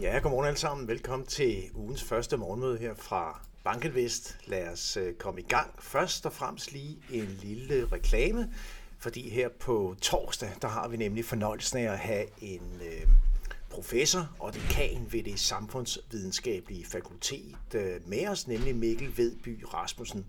Ja, godmorgen alle sammen. Velkommen til ugens første morgenmøde her fra Bankenvest. Lad os øh, komme i gang. Først og fremmest lige en lille reklame, fordi her på torsdag, der har vi nemlig fornøjelsen af at have en øh, professor og dekan ved det samfundsvidenskabelige fakultet øh, med os, nemlig Mikkel Vedby Rasmussen.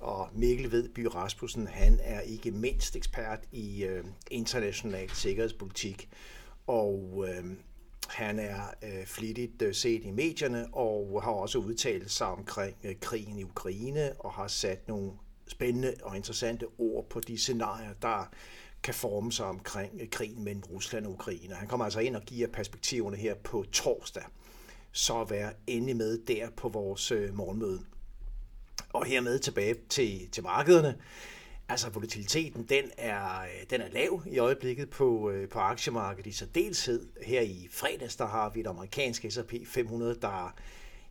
Og Mikkel Vedby Rasmussen, han er ikke mindst ekspert i øh, international sikkerhedspolitik. Og øh, han er øh, flittigt øh, set i medierne og har også udtalt sig omkring øh, krigen i Ukraine og har sat nogle spændende og interessante ord på de scenarier, der kan forme sig omkring øh, krigen mellem Rusland og Ukraine. Han kommer altså ind og giver perspektiverne her på torsdag. Så vær endelig med der på vores øh, morgenmøde. Og hermed tilbage til, til markederne. Altså volatiliteten, den er, øh, den er lav i øjeblikket på, øh, på aktiemarkedet i særdeleshed. Her i fredags, der har vi et amerikansk S&P 500, der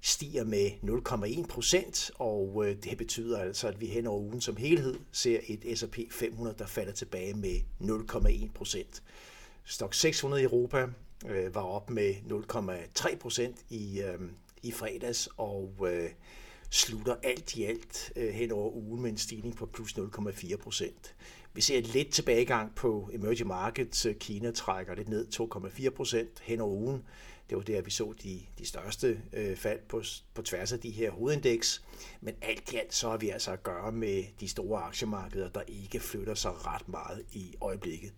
stiger med 0,1 procent, og øh, det betyder altså, at vi hen over ugen som helhed ser et S&P 500, der falder tilbage med 0,1 procent. Stok 600 i Europa øh, var op med 0,3 procent i, øh, i fredags, og øh, slutter alt i alt øh, hen over ugen med en stigning på plus 0,4 procent. Vi ser lidt tilbagegang på emerging markets. Øh, Kina trækker lidt ned 2,4 procent hen over ugen. Det var der, vi så de, de største øh, fald på, på tværs af de her hovedindeks. Men alt i alt så har vi altså at gøre med de store aktiemarkeder, der ikke flytter sig ret meget i øjeblikket.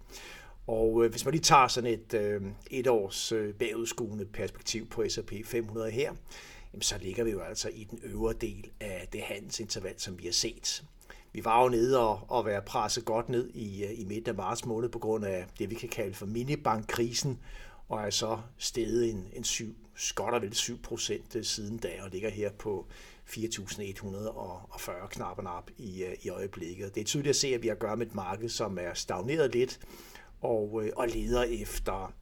Og øh, hvis man lige tager sådan et, øh, et års øh, bagudskuende perspektiv på S&P 500 her, jamen så ligger vi jo altså i den øvre del af det handelsinterval, som vi har set. Vi var jo nede og, og være presset godt ned i, øh, i midten af marts måned på grund af det, vi kan kalde for minibankkrisen, og er så steget en, en syv, skot og vel 7 procent øh, siden da, og ligger her på 4.140 knappen op i, øh, i øjeblikket. Det er tydeligt at se, at vi har at gøre med et marked, som er stagneret lidt, og, og leder efter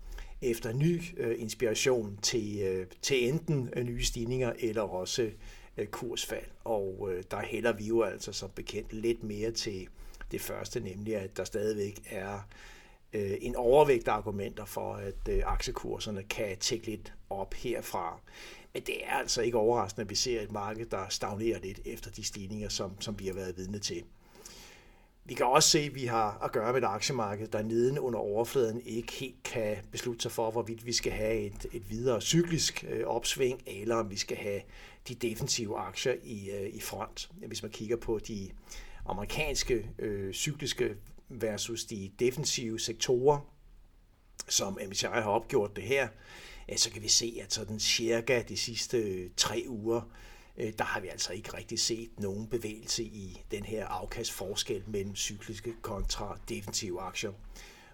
efter ny øh, inspiration til, øh, til enten øh, nye stigninger eller også øh, kursfald. Og øh, der hælder vi jo altså som bekendt lidt mere til det første, nemlig at der stadigvæk er øh, en overvægt af argumenter for, at øh, aktiekurserne kan tække lidt op herfra. Men det er altså ikke overraskende, at vi ser et marked, der stagnerer lidt efter de stigninger, som, som vi har været vidne til. Vi kan også se, at vi har at gøre med et aktiemarked, der neden under overfladen ikke helt kan beslutte sig for, hvorvidt vi skal have et, et videre cyklisk øh, opsving, eller om vi skal have de defensive aktier i, øh, i front. Hvis man kigger på de amerikanske øh, cykliske versus de defensive sektorer, som MSCI har opgjort det her, så kan vi se, at sådan cirka de sidste tre uger, Øh, der har vi altså ikke rigtig set nogen bevægelse i den her afkastforskel mellem cykliske kontra defensive aktier.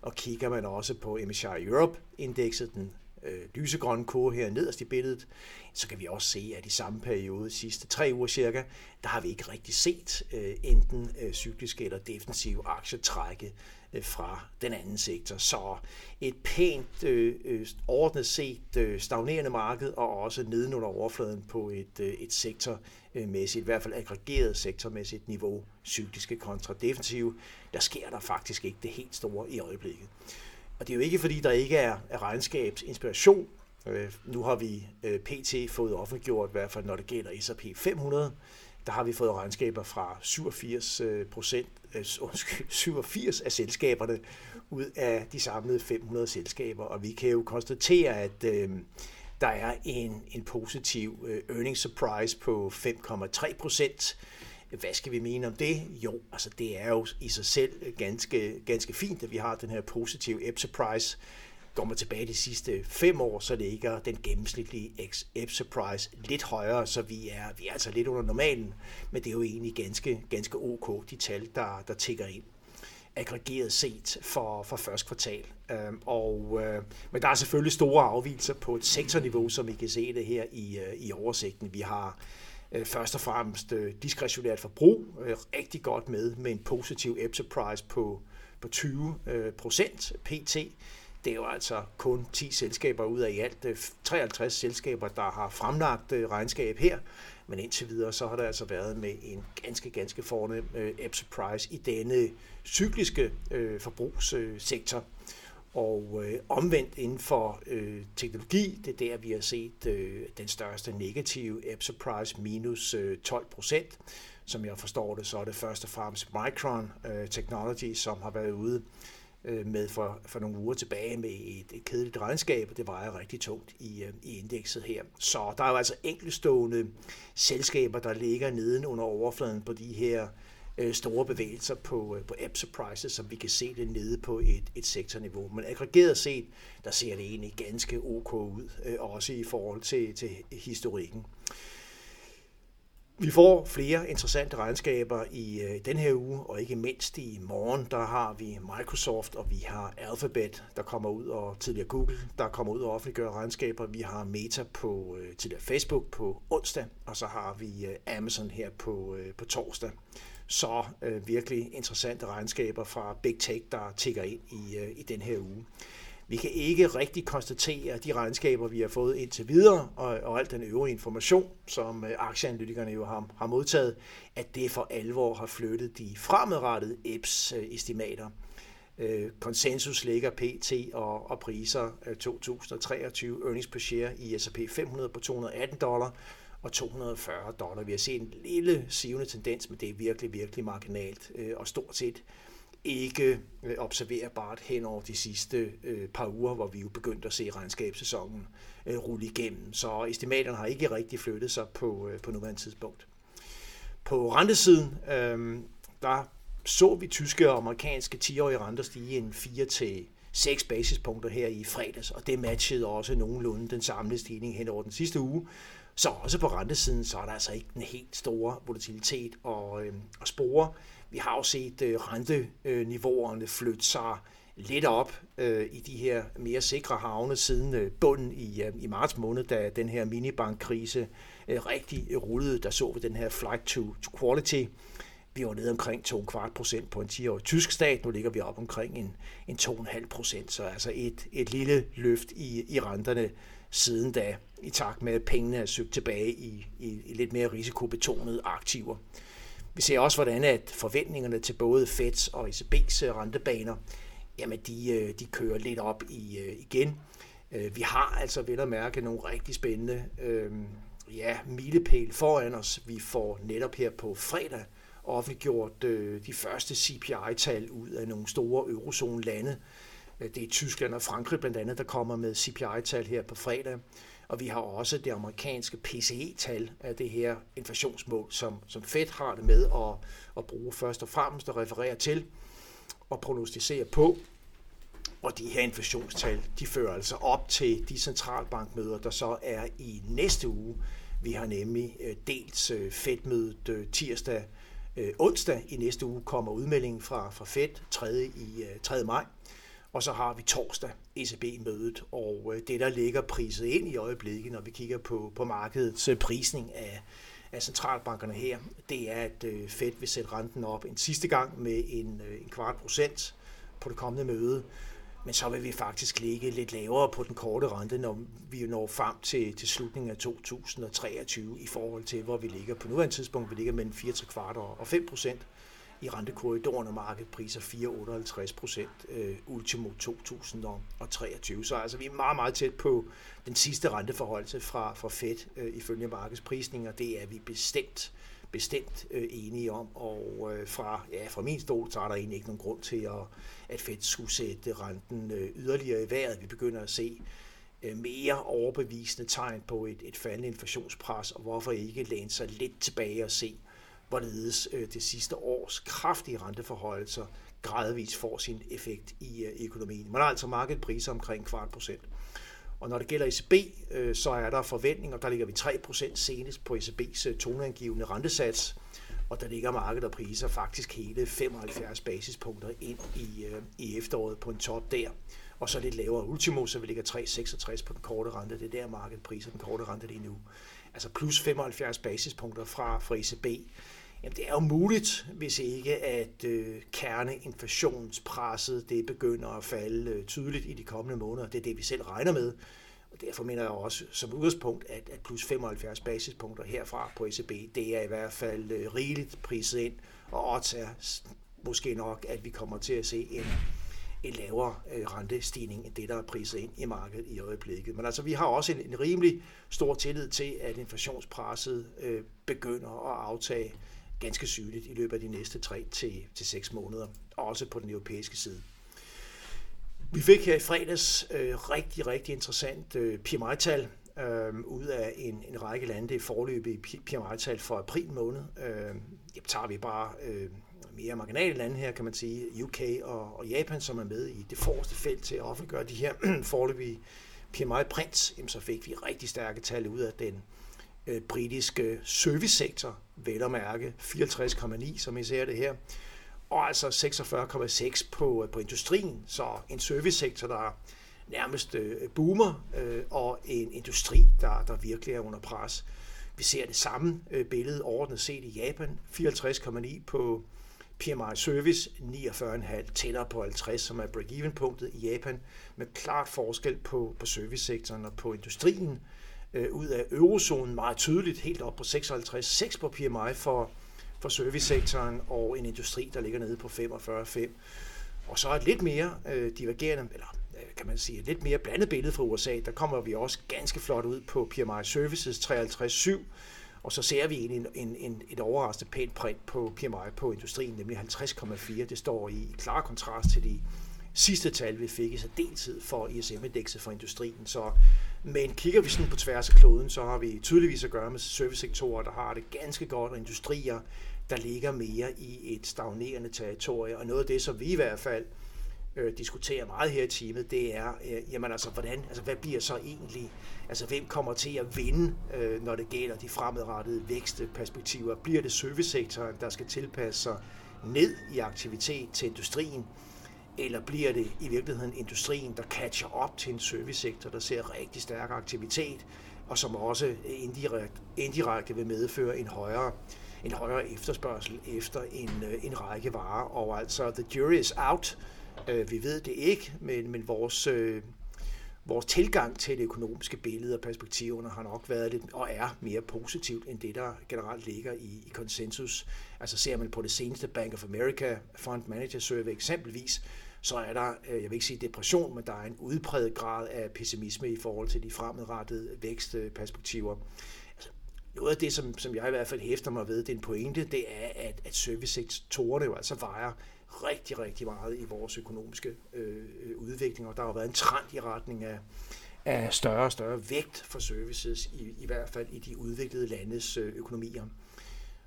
Og kigger man også på MSCI Europe-indekset, den øh, lysegrønne kurve her nederst i billedet, så kan vi også se, at i samme periode, de sidste tre uger cirka, der har vi ikke rigtig set øh, enten øh, cykliske eller defensive aktier trække øh, fra den anden sektor. Så et pænt øh, øh ordnet set øh, stagnerende marked, og også nedenunder overfladen på et, øh, et sektormæssigt, øh, i hvert fald aggregeret sektormæssigt niveau, cykliske kontra defensive, der sker der faktisk ikke det helt store i øjeblikket. Og det er jo ikke fordi, der ikke er, er regnskabsinspiration. Øh, nu har vi øh, PT fået offentliggjort, i hvert fald når det gælder S&P 500. Der har vi fået regnskaber fra 87 øh, procent, øh, 87 af selskaberne ud af de samlede 500 selskaber. Og vi kan jo konstatere, at øh, der er en, en positiv øh, earnings surprise på 5,3 procent. Hvad skal vi mene om det? Jo, altså det er jo i sig selv ganske, ganske fint, at vi har den her positive EPSA price. Går man tilbage de sidste fem år, så ligger den gennemsnitlige EPSA price lidt højere, så vi er, vi er altså lidt under normalen, men det er jo egentlig ganske, ganske ok, de tal, der, der tigger ind aggregeret set for, for første kvartal. Øhm, og, øh, men der er selvfølgelig store afvielser på et sektorniveau, som I kan se det her i, øh, i oversigten. Vi har Øh, først og fremmest øh, diskretionært forbrug øh, rigtig godt med, med en positiv EPSA price på, på 20 procent pt. Det er jo altså kun 10 selskaber ud af i alt 53 selskaber, der har fremlagt regnskab her, men indtil videre så har der altså været med en ganske, ganske fornem øh, EPSA price i denne cykliske forbrugssektor. Og øh, omvendt inden for øh, teknologi, det er der, vi har set øh, den største negative EPS Surprise minus øh, 12 procent. Som jeg forstår det, så er det først og fremmest Micron øh, Technology, som har været ude øh, med for, for nogle uger tilbage med et, et kedeligt regnskab, og det vejer rigtig tungt i, øh, i indekset her. Så der er jo altså enkeltstående selskaber, der ligger neden under overfladen på de her øh, Øh, store bevægelser på, øh, på apps prices, som vi kan se det nede på et, et sektorniveau. Men aggregeret set, der ser det egentlig ganske ok ud, øh, også i forhold til, til historikken. Vi får flere interessante regnskaber i øh, den her uge, og ikke mindst i morgen, der har vi Microsoft, og vi har Alphabet, der kommer ud, og tidligere Google, der kommer ud og offentliggør regnskaber. Vi har Meta på øh, tidligere Facebook på onsdag, og så har vi øh, Amazon her på, øh, på torsdag. Så øh, virkelig interessante regnskaber fra Big Tech, der tigger ind i, øh, i den her uge. Vi kan ikke rigtig konstatere de regnskaber, vi har fået indtil videre, og, og al den øvrige information, som øh, aktieanalytikerne jo har, har modtaget, at det for alvor har flyttet de fremadrettede EPS-estimater. Øh, øh, konsensus ligger PT og, og priser øh, 2023 earnings per share i S&P 500 på 218 dollar og 240 dollar. Vi har set en lille sivende tendens, men det er virkelig, virkelig marginalt øh, og stort set ikke øh, observerbart hen over de sidste øh, par uger, hvor vi jo begyndte at se regnskabssæsonen øh, rulle igennem. Så estimaterne har ikke rigtig flyttet sig på, øh, på nuværende tidspunkt. På rentesiden, der så vi tyske og amerikanske 10-årige renter stige en 4 til 6 basispunkter her i fredags, og det matchede også nogenlunde den samlede stigning hen over den sidste uge. Så også på rentesiden, så er der altså ikke en helt store volatilitet og, øh, og spore. Vi har jo set øh, renteniveauerne flytte sig lidt op øh, i de her mere sikre havne siden øh, bunden i, øh, i marts måned, da den her minibankkrise øh, rigtig rullede. Der så vi den her flight to, to quality. Vi var nede omkring 2,25 procent på en 10-årig tysk stat. Nu ligger vi op omkring en, en 2,5 procent. Så altså et, et lille løft i, i renterne siden da, i takt med at pengene er søgt tilbage i, i, i lidt mere risikobetonede aktiver. Vi ser også, hvordan at forventningerne til både Feds og ECB's øh, rentebaner, jamen de, øh, de kører lidt op i, øh, igen. Vi har altså vel at mærke nogle rigtig spændende ja, milepæl foran os. Vi får netop her på fredag offentliggjort de første CPI-tal ud af nogle store eurozone-lande. Det er Tyskland og Frankrig blandt andet, der kommer med CPI-tal her på fredag. Og vi har også det amerikanske PCE-tal af det her inflationsmål, som, som Fed har det med at, at bruge først og fremmest at referere til og prognostisere på. Og de her inflationstal, de fører altså op til de centralbankmøder, der så er i næste uge. Vi har nemlig øh, dels øh, Fed-mødet øh, tirsdag, øh, onsdag i næste uge kommer udmeldingen fra, fra Fed 3. i 3. maj. Og så har vi torsdag ECB-mødet, og øh, det, der ligger priset ind i øjeblikket, når vi kigger på, på markedets øh, prisning af, af centralbankerne her, det er, at øh, Fed vil sætte renten op en sidste gang med en, en kvart procent på det kommende møde. Men så vil vi faktisk ligge lidt lavere på den korte rente, når vi når frem til, til slutningen af 2023 i forhold til, hvor vi ligger på nuværende tidspunkt. Vi ligger mellem 4 kvart og 5 procent i rentekorridoren og markedpriser 4,58 procent øh, ultimo 2023. Så altså vi er meget, meget tæt på den sidste renteforholdelse fra, fra Fed øh, ifølge markedsprisninger. Det er vi bestemt bestemt øh, enige om, og øh, fra, ja, fra min stol, så er der egentlig ikke nogen grund til, at, at Fed skulle sætte renten øh, yderligere i vejret. Vi begynder at se øh, mere overbevisende tegn på et, et faldende inflationspres, og hvorfor ikke læne sig lidt tilbage og se, hvorledes øh, det sidste års kraftige renteforholdelser gradvist får sin effekt i øh, økonomien. Man har altså markedpriser omkring kvart procent. Og når det gælder ECB, øh, så er der forventninger, der ligger vi 3% senest på ECB's toneangivende rentesats, og der ligger markedet og priser faktisk hele 75 basispunkter ind i, i efteråret på en top der. Og så lidt lavere ultimo, så vi ligger 3,66 på den korte rente. Det er der markedet priser den korte rente lige nu. Altså plus 75 basispunkter fra, fra ECB. Jamen, det er jo muligt, hvis ikke at øh, kerneinflationspresset det begynder at falde øh, tydeligt i de kommende måneder. Det er det, vi selv regner med. Og derfor mener jeg også som udgangspunkt, at, at plus 75 basispunkter herfra på ECB, det er i hvert fald øh, rigeligt priset ind. Og odds er måske nok, at vi kommer til at se en, en lavere øh, rentestigning end det, der er priset ind i markedet i øjeblikket. Men altså, vi har også en, en rimelig stor tillid til, at inflationspresset øh, begynder at aftage ganske sygeligt i løbet af de næste 3 til, til 6 måneder, også på den europæiske side. Vi fik her i fredags øh, rigtig, rigtig interessant øh, PMI-tal øh, ud af en, en række lande. Det er forløbige PMI-tal for april måned. Øh, tager vi bare øh, mere marginale lande her, kan man sige, UK og, og Japan, som er med i det forreste felt til at offentliggøre de her forløbige PMI-prints, så fik vi rigtig stærke tal ud af den Øh, britiske servicesektor, vel at mærke 54,9, som I ser det her, og altså 46,6 på, øh, på industrien, så en servicesektor, der nærmest øh, boomer, og en industri, der, der virkelig er under pres. Vi ser det samme billede overordnet set i Japan, 54,9 på PMI Service, 49,5 tættere på 50, som er break-even-punktet i Japan, med klart forskel på, på servicesektoren og på industrien. Øh, ud af eurozonen meget tydeligt, helt op på 56,6 på PMI for, for servicesektoren, og en industri, der ligger nede på 45,5. Og så et lidt mere øh, divergerende, eller øh, kan man sige, et lidt mere blandet billede fra USA. Der kommer vi også ganske flot ud på PMI Services 53,7, og så ser vi en, en, en, et overraskende pænt print på PMI på industrien, nemlig 50,4. Det står i klar kontrast til de sidste tal, vi fik i særdeleshed for ISM-indekset for industrien. Så, men kigger vi sådan på tværs af kloden, så har vi tydeligvis at gøre med servicesektorer, der har det ganske godt, og industrier, der ligger mere i et stagnerende territorie. Og noget af det, som vi i hvert fald øh, diskuterer meget her i teamet, det er, øh, jamen altså, hvordan, altså, hvad bliver så egentlig, altså hvem kommer til at vinde, øh, når det gælder de fremadrettede vækstperspektiver? Bliver det servicesektoren, der skal tilpasse sig ned i aktivitet til industrien, eller bliver det i virkeligheden industrien, der catcher op til en servicesektor, der ser rigtig stærk aktivitet, og som også indirekte, indirekte vil medføre en højere, en højere efterspørgsel efter en, øh, en række varer. Og altså, the jury is out. Øh, vi ved det ikke, men, men vores, øh, vores tilgang til det økonomiske billede og perspektiverne har nok været lidt, og er mere positivt end det, der generelt ligger i, i konsensus. Altså ser man på det seneste Bank of America Fund Manager Survey eksempelvis, så er der, øh, jeg vil ikke sige depression, men der er en udpræget grad af pessimisme i forhold til de fremadrettede vækstperspektiver. Altså, noget af det, som, som jeg i hvert fald hæfter mig ved, det er en pointe, det er, at, at servicesektorerne jo altså vejer rigtig, rigtig meget i vores økonomiske øh, udvikling, og der har været en trend i retning af, af større og større vægt for services, i, i hvert fald i de udviklede landes øh, økonomier.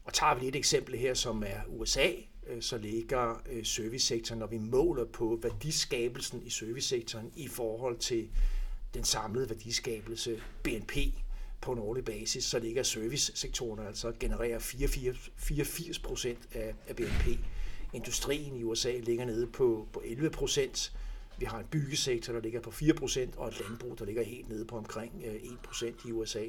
Og tager vi et eksempel her, som er USA, Øh, så ligger øh, servicesektoren, når vi måler på værdiskabelsen i servicesektoren i forhold til den samlede værdiskabelse BNP på en årlig basis, så ligger servicesektoren altså genererer 84 procent af, af BNP. Industrien i USA ligger nede på, på 11 procent. Vi har en byggesektor, der ligger på 4 procent, og et landbrug, der ligger helt nede på omkring øh, 1 procent i USA.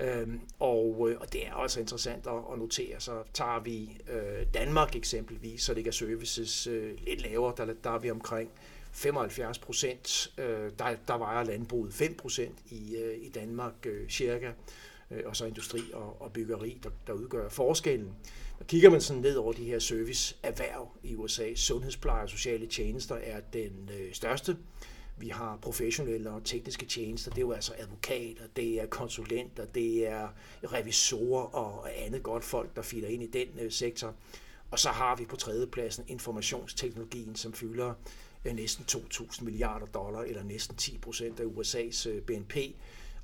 Øhm, og, øh, og det er også interessant at, at notere. Så tager vi øh, Danmark eksempelvis, så ligger services øh, lidt lavere. Der, der er vi omkring 75 procent. Øh, der, der vejer landbruget 5 procent i, øh, i Danmark øh, cirka. Øh, og så industri og, og byggeri, der, der udgør forskellen. Og kigger man sådan ned over de her serviceerhverv i USA, sundhedspleje og sociale tjenester er den øh, største. Vi har professionelle og tekniske tjenester, det er jo altså advokater, det er konsulenter, det er revisorer og andet godt folk, der filer ind i den øh, sektor. Og så har vi på tredjepladsen informationsteknologien, som fylder øh, næsten 2.000 milliarder dollar, eller næsten 10 procent af USA's øh, BNP.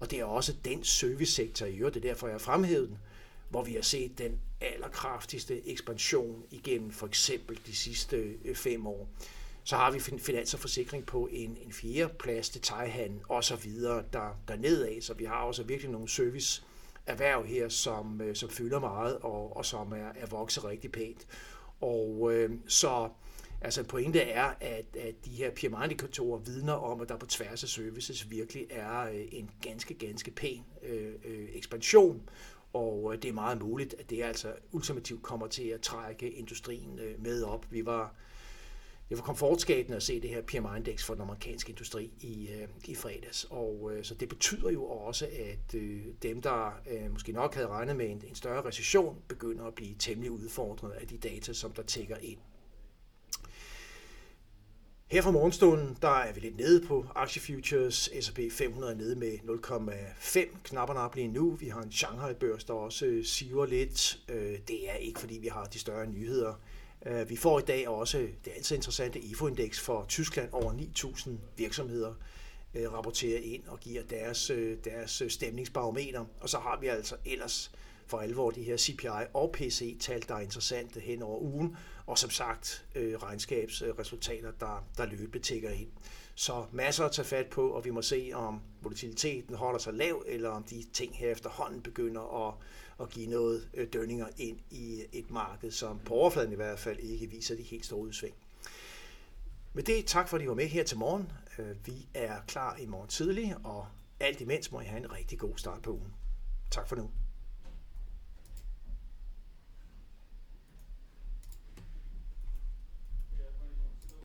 Og det er også den servicesektor i øvrigt, det er derfor, jeg har fremhævet den, hvor vi har set den allerkraftigste ekspansion igennem for eksempel de sidste fem år. Så har vi finans og forsikring på en, en fjerde plads, detaljhandel og så videre, der, der nedad. Så vi har også virkelig nogle service erhverv her, som, øh, som fylder meget og, og som er, er vokset rigtig pænt. Og øh, så altså pointe er, at, at de her PMI-indikatorer vidner om, at der på tværs af services virkelig er øh, en ganske, ganske pæn øh, øh, ekspansion, og øh, det er meget muligt, at det altså ultimativt kommer til at trække industrien øh, med op. Vi var, det var komfortskabende at se det her PMI-indeks for den amerikanske industri i, øh, i fredags. Og øh, så det betyder jo også, at øh, dem, der øh, måske nok havde regnet med en, en større recession, begynder at blive temmelig udfordret af de data, som der tækker ind. Her fra morgenstunden, der er vi lidt nede på aktiefutures. S&P 500 er nede med 0,5 knapperne op lige nu. Vi har en Shanghai-børs, der også siver lidt. Det er ikke, fordi vi har de større nyheder. Øh, vi får i dag også, det altid interessante IFO-indeks for Tyskland over 9.000 virksomheder øh, rapporterer ind og giver deres, øh, deres stemningsbarometer. Og så har vi altså ellers for alvor de her CPI og PCE-tal, der er interessante hen over ugen, og som sagt øh, regnskabsresultater, der, der løbende tækker ind. Så masser at tage fat på, og vi må se, om volatiliteten holder sig lav, eller om de ting her efterhånden begynder at, at give noget øh, dønninger ind i et marked, som på overfladen i hvert fald ikke viser de helt store udsving. Med det, tak fordi I var med her til morgen. Øh, vi er klar i morgen tidlig, og alt imens må I have en rigtig god start på ugen. Tak for nu.